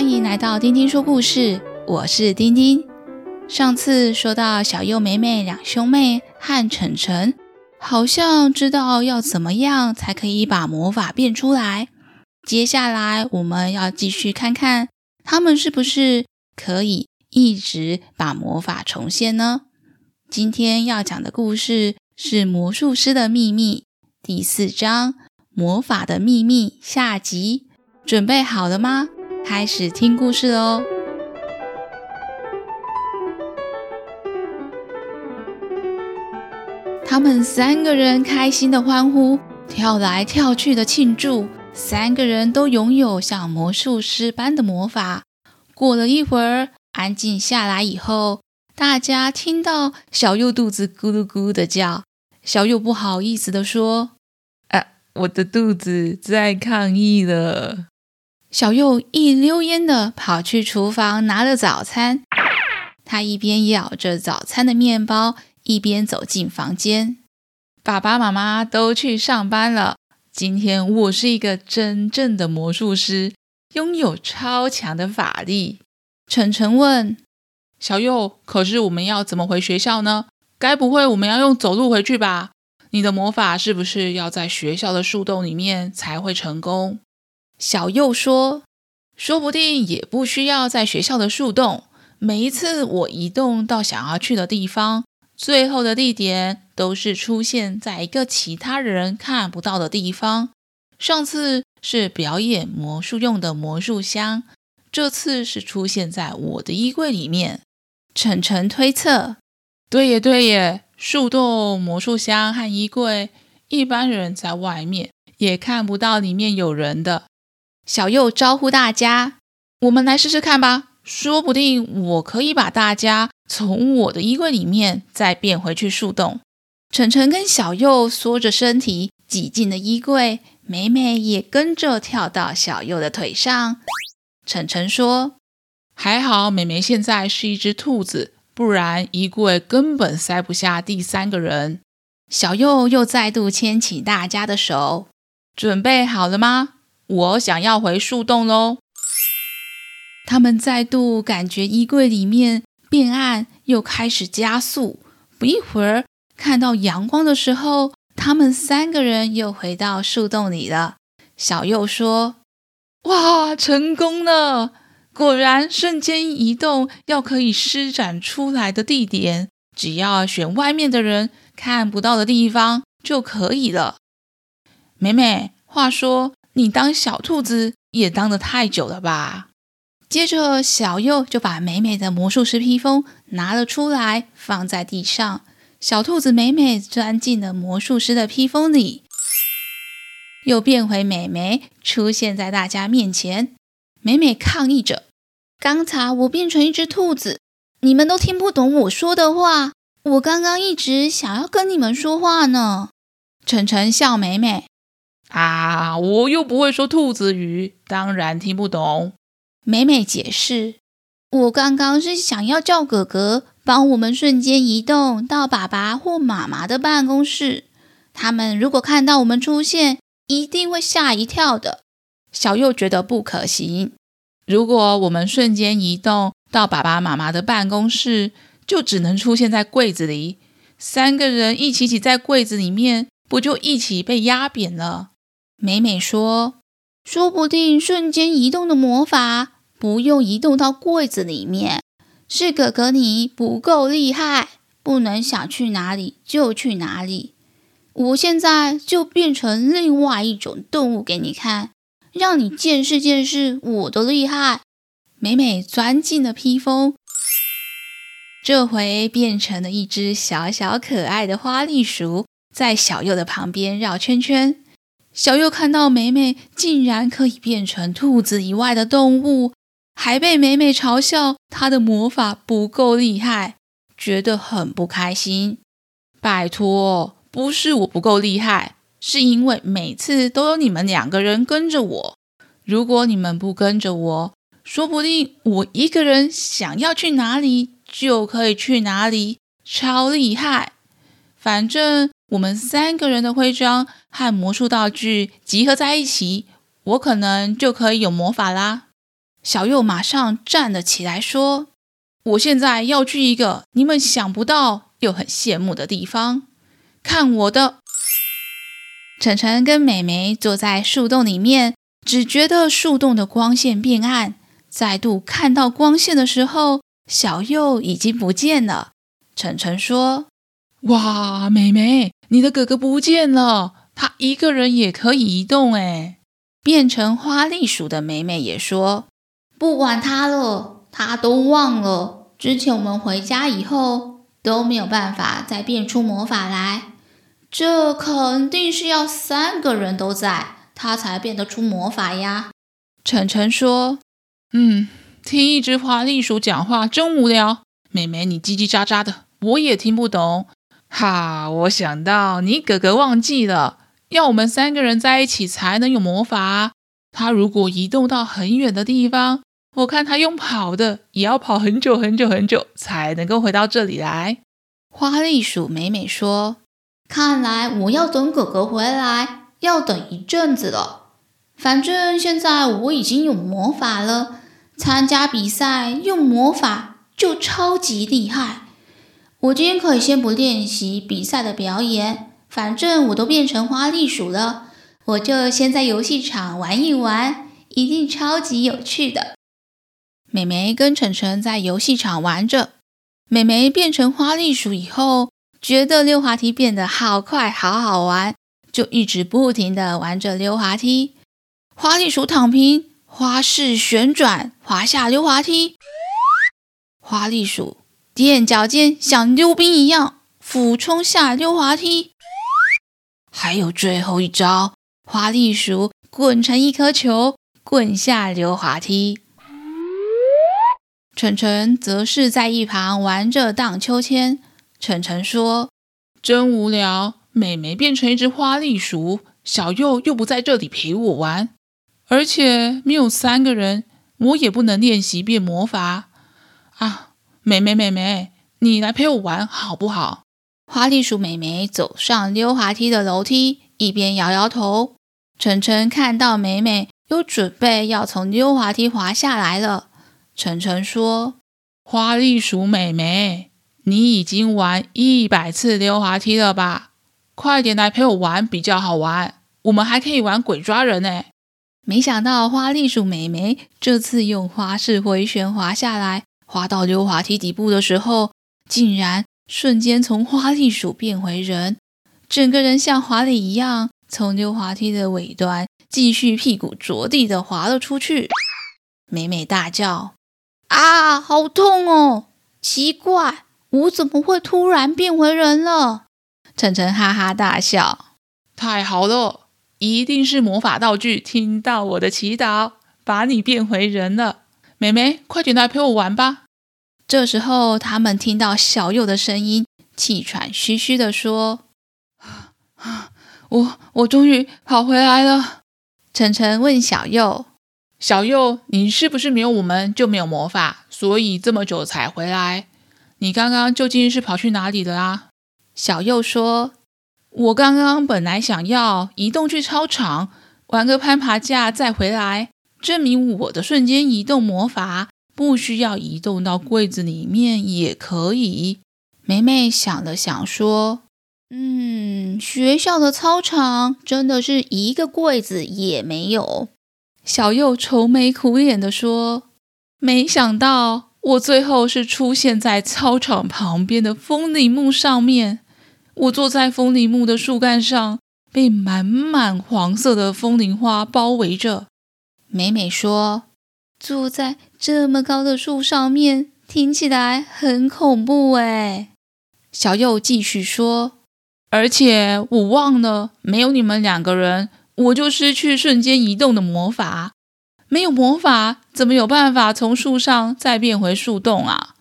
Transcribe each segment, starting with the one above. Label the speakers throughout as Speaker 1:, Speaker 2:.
Speaker 1: 欢迎来到丁丁说故事，我是丁丁。上次说到小右、美美两兄妹和晨晨，好像知道要怎么样才可以把魔法变出来。接下来我们要继续看看他们是不是可以一直把魔法重现呢？今天要讲的故事是《魔术师的秘密》第四章《魔法的秘密》下集。准备好了吗？开始听故事喽！他们三个人开心的欢呼，跳来跳去的庆祝。三个人都拥有像魔术师般的魔法。过了一会儿，安静下来以后，大家听到小右肚子咕噜咕噜的叫。小右不好意思的说：“啊，我的肚子在抗议了。”小佑一溜烟的跑去厨房拿了早餐，他一边咬着早餐的面包，一边走进房间。爸爸妈妈都去上班了，今天我是一个真正的魔术师，拥有超强的法力。晨晨问小佑：“可是我们要怎么回学校呢？该不会我们要用走路回去吧？你的魔法是不是要在学校的树洞里面才会成功？”小右说：“说不定也不需要在学校的树洞。每一次我移动到想要去的地方，最后的地点都是出现在一个其他人看不到的地方。上次是表演魔术用的魔术箱，这次是出现在我的衣柜里面。”晨晨推测：“对耶，对耶，树洞、魔术箱和衣柜，一般人在外面也看不到里面有人的。”小右招呼大家：“我们来试试看吧，说不定我可以把大家从我的衣柜里面再变回去树洞。”晨晨跟小右缩着身体挤进了衣柜，美美也跟着跳到小右的腿上。晨晨说：“还好，美美现在是一只兔子，不然衣柜根本塞不下第三个人。”小右又再度牵起大家的手：“准备好了吗？”我想要回树洞喽！他们再度感觉衣柜里面变暗，又开始加速。不一会儿，看到阳光的时候，他们三个人又回到树洞里了。小右说：“哇，成功了！果然，瞬间移动要可以施展出来的地点，只要选外面的人看不到的地方就可以了。”美美，话说。你当小兔子也当得太久了吧？接着，小右就把美美的魔术师披风拿了出来，放在地上。小兔子美美钻进了魔术师的披风里，又变回美美，出现在大家面前。美美抗议着：“刚才我变成一只兔子，你们都听不懂我说的话。我刚刚一直想要跟你们说话呢。”晨晨笑美美。啊！我又不会说兔子语，当然听不懂。美美解释：“我刚刚是想要叫哥哥帮我们瞬间移动到爸爸或妈妈的办公室，他们如果看到我们出现，一定会吓一跳的。”小右觉得不可行。如果我们瞬间移动到爸爸妈妈的办公室，就只能出现在柜子里，三个人一起挤在柜子里面，不就一起被压扁了？美美说：“说不定瞬间移动的魔法不用移动到柜子里面，是哥哥你不够厉害，不能想去哪里就去哪里。我现在就变成另外一种动物给你看，让你见识见识我的厉害。”美美钻进了披风，这回变成了一只小小可爱的花栗鼠，在小右的旁边绕圈圈。小佑看到美美竟然可以变成兔子以外的动物，还被美美嘲笑她的魔法不够厉害，觉得很不开心。拜托，不是我不够厉害，是因为每次都有你们两个人跟着我。如果你们不跟着我，说不定我一个人想要去哪里就可以去哪里，超厉害。反正。我们三个人的徽章和魔术道具集合在一起，我可能就可以有魔法啦。小右马上站了起来，说：“我现在要去一个你们想不到又很羡慕的地方，看我的！”晨晨跟美美坐在树洞里面，只觉得树洞的光线变暗。再度看到光线的时候，小右已经不见了。晨晨说：“
Speaker 2: 哇，美美，你的哥哥不见了，他一个人也可以移动哎。”
Speaker 1: 变成花栗鼠的美美也说。不管他了，他都忘了之前我们回家以后都没有办法再变出魔法来，这肯定是要三个人都在，他才变得出魔法呀。晨晨说：“
Speaker 2: 嗯，听一只花栗鼠讲话真无聊。美美，你叽叽喳喳的，我也听不懂。哈，我想到你哥哥忘记了，要我们三个人在一起才能有魔法。他如果移动到很远的地方。”我看他用跑的，也要跑很久很久很久才能够回到这里来。
Speaker 1: 花栗鼠美美说：“看来我要等哥哥回来，要等一阵子了。反正现在我已经有魔法了，参加比赛用魔法就超级厉害。我今天可以先不练习比赛的表演，反正我都变成花栗鼠了，我就先在游戏场玩一玩，一定超级有趣的。”美美跟晨晨在游戏场玩着。美美变成花栗鼠以后，觉得溜滑梯变得好快，好好玩，就一直不停地玩着溜滑梯。花栗鼠躺平，花式旋转，滑下溜滑梯。花栗鼠垫脚尖，像溜冰一样俯冲下溜滑梯。还有最后一招，花栗鼠滚成一颗球，滚下溜滑梯。晨晨则是在一旁玩着荡秋千。晨晨说：“
Speaker 2: 真无聊，美美变成一只花栗鼠，小右又不在这里陪我玩，而且没有三个人，我也不能练习变魔法啊！美美美美，你来陪我玩好不好？”
Speaker 1: 花栗鼠美美走上溜滑梯的楼梯，一边摇摇头。晨晨看到美美又准备要从溜滑梯滑下来了。晨晨说：“
Speaker 2: 花栗鼠美美，你已经玩一百次溜滑梯了吧？快点来陪我玩，比较好玩。我们还可以玩鬼抓人呢。”
Speaker 1: 没想到花栗鼠美美这次用花式回旋滑下来，滑到溜滑梯底部的时候，竟然瞬间从花栗鼠变回人，整个人像滑垒一样，从溜滑梯的尾端继续屁股着地的滑了出去。美美大叫。啊，好痛哦！奇怪，我怎么会突然变回人了？晨晨哈哈大笑。
Speaker 2: 太好了，一定是魔法道具听到我的祈祷，把你变回人了。美美，快点来陪我玩吧。
Speaker 1: 这时候，他们听到小右的声音，气喘吁吁地说：“
Speaker 2: 我我终于跑回来了。”
Speaker 1: 晨晨问小右。
Speaker 2: 小右，你是不是没有我们就没有魔法，所以这么久才回来？你刚刚究竟是跑去哪里了啊？
Speaker 1: 小右说：“
Speaker 2: 我刚刚本来想要移动去操场玩个攀爬架再回来，证明我的瞬间移动魔法不需要移动到柜子里面也可以。”
Speaker 1: 美美想了想说：“嗯，学校的操场真的是一个柜子也没有。”小右愁眉苦脸地说：“没想到我最后是出现在操场旁边的风铃木上面。我坐在风铃木的树干上，被满满黄色的风铃花包围着。”美美说：“坐在这么高的树上面，听起来很恐怖诶。”小右继续说：“
Speaker 2: 而且我忘了，没有你们两个人。”我就失去瞬间移动的魔法，没有魔法，怎么有办法从树上再变回树洞啊？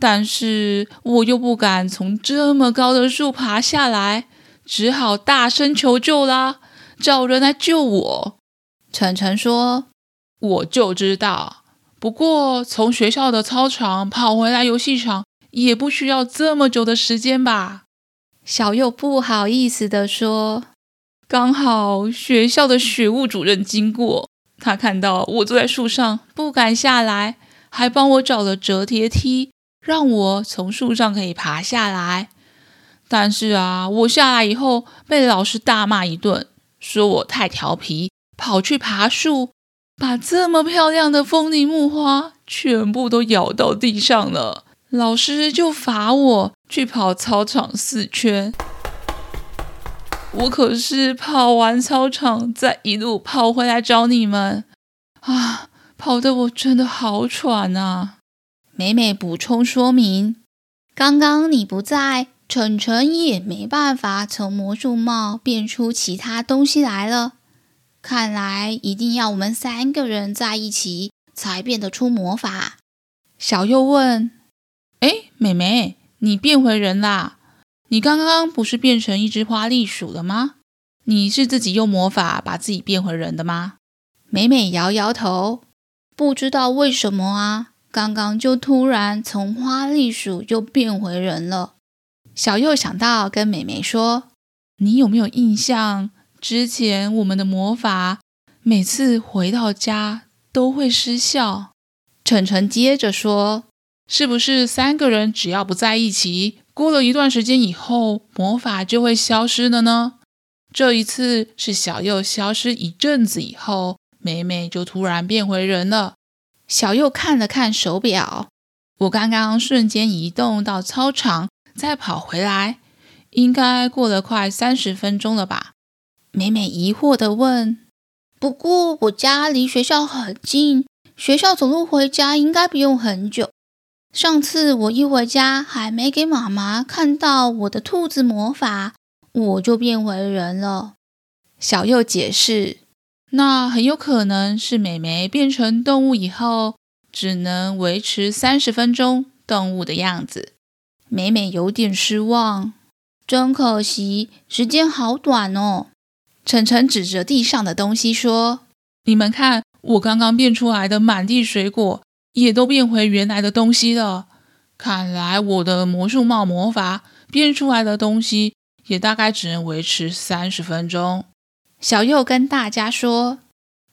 Speaker 2: 但是我又不敢从这么高的树爬下来，只好大声求救啦，找人来救我。
Speaker 1: 晨晨说：“
Speaker 2: 我就知道，不过从学校的操场跑回来游戏场也不需要这么久的时间吧？”
Speaker 1: 小佑不好意思地说。
Speaker 2: 刚好学校的学务主任经过，
Speaker 1: 他看到我坐在树上不敢下来，还帮我找了折叠梯，让我从树上可以爬下来。但是啊，我下来以后被老师大骂一顿，说我太调皮，跑去爬树，把这么漂亮的风铃木花全部都咬到地上了。老师就罚我去跑操场四圈。我可是跑完操场，再一路跑回来找你们啊！跑得我真的好喘啊！
Speaker 3: 美美补充说明：刚刚你不在。澄澄也没办法从魔术帽变出其他东西来了，看来一定要我们三个人在一起才变得出魔法。
Speaker 1: 小右问：“哎，美美，你变回人啦？你刚刚不是变成一只花栗鼠了吗？你是自己用魔法把自己变回人的吗？”
Speaker 3: 美美摇摇头，不知道为什么啊，刚刚就突然从花栗鼠又变回人了。
Speaker 1: 小右想到跟美美说：“你有没有印象？之前我们的魔法每次回到家都会失效。”
Speaker 3: 晨晨接着说：“
Speaker 1: 是不是三个人只要不在一起，过了一段时间以后，魔法就会消失了呢？这一次是小右消失一阵子以后，美美就突然变回人了。”
Speaker 3: 小右看了看手表，
Speaker 1: 我刚刚瞬间移动到操场。再跑回来，应该过了快三十分钟了吧？
Speaker 3: 美美疑惑地问。不过我家离学校很近，学校走路回家应该不用很久。上次我一回家，还没给妈妈看到我的兔子魔法，我就变回人了。
Speaker 1: 小右解释，那很有可能是美美变成动物以后，只能维持三十分钟动物的样子。
Speaker 3: 美美有点失望，真可惜，时间好短哦。
Speaker 1: 晨晨指着地上的东西说：“你们看，我刚刚变出来的满地水果，也都变回原来的东西了。看来我的魔术帽魔法变出来的东西，也大概只能维持三十分钟。”
Speaker 3: 小佑跟大家说：“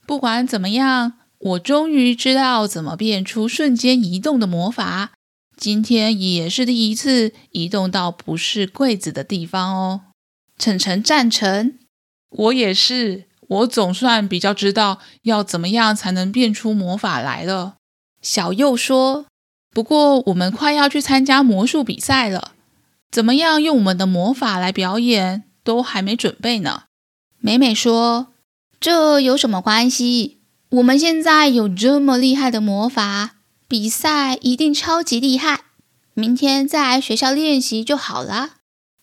Speaker 1: 不管怎么样，我终于知道怎么变出瞬间移动的魔法。”今天也是第一次移动到不是柜子的地方哦。
Speaker 3: 晨晨赞成，
Speaker 1: 我也是。我总算比较知道要怎么样才能变出魔法来了。
Speaker 3: 小右说：“
Speaker 1: 不过我们快要去参加魔术比赛了，怎么样用我们的魔法来表演都还没准备呢。”
Speaker 3: 美美说：“这有什么关系？我们现在有这么厉害的魔法。”比赛一定超级厉害，明天再来学校练习就好了。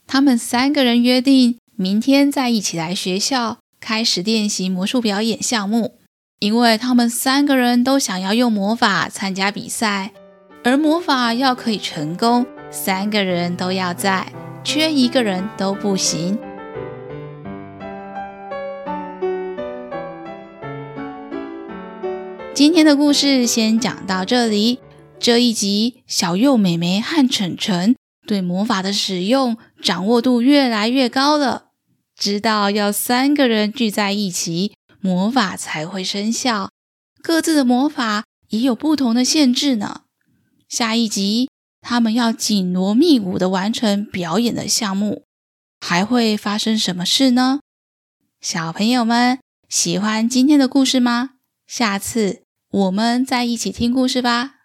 Speaker 1: 他们三个人约定，明天再一起来学校开始练习魔术表演项目，因为他们三个人都想要用魔法参加比赛，而魔法要可以成功，三个人都要在，缺一个人都不行。今天的故事先讲到这里。这一集，小右、美美和晨晨对魔法的使用掌握度越来越高了，知道要三个人聚在一起，魔法才会生效。各自的魔法也有不同的限制呢。下一集，他们要紧锣密鼓的完成表演的项目，还会发生什么事呢？小朋友们喜欢今天的故事吗？下次。我们再一起听故事吧。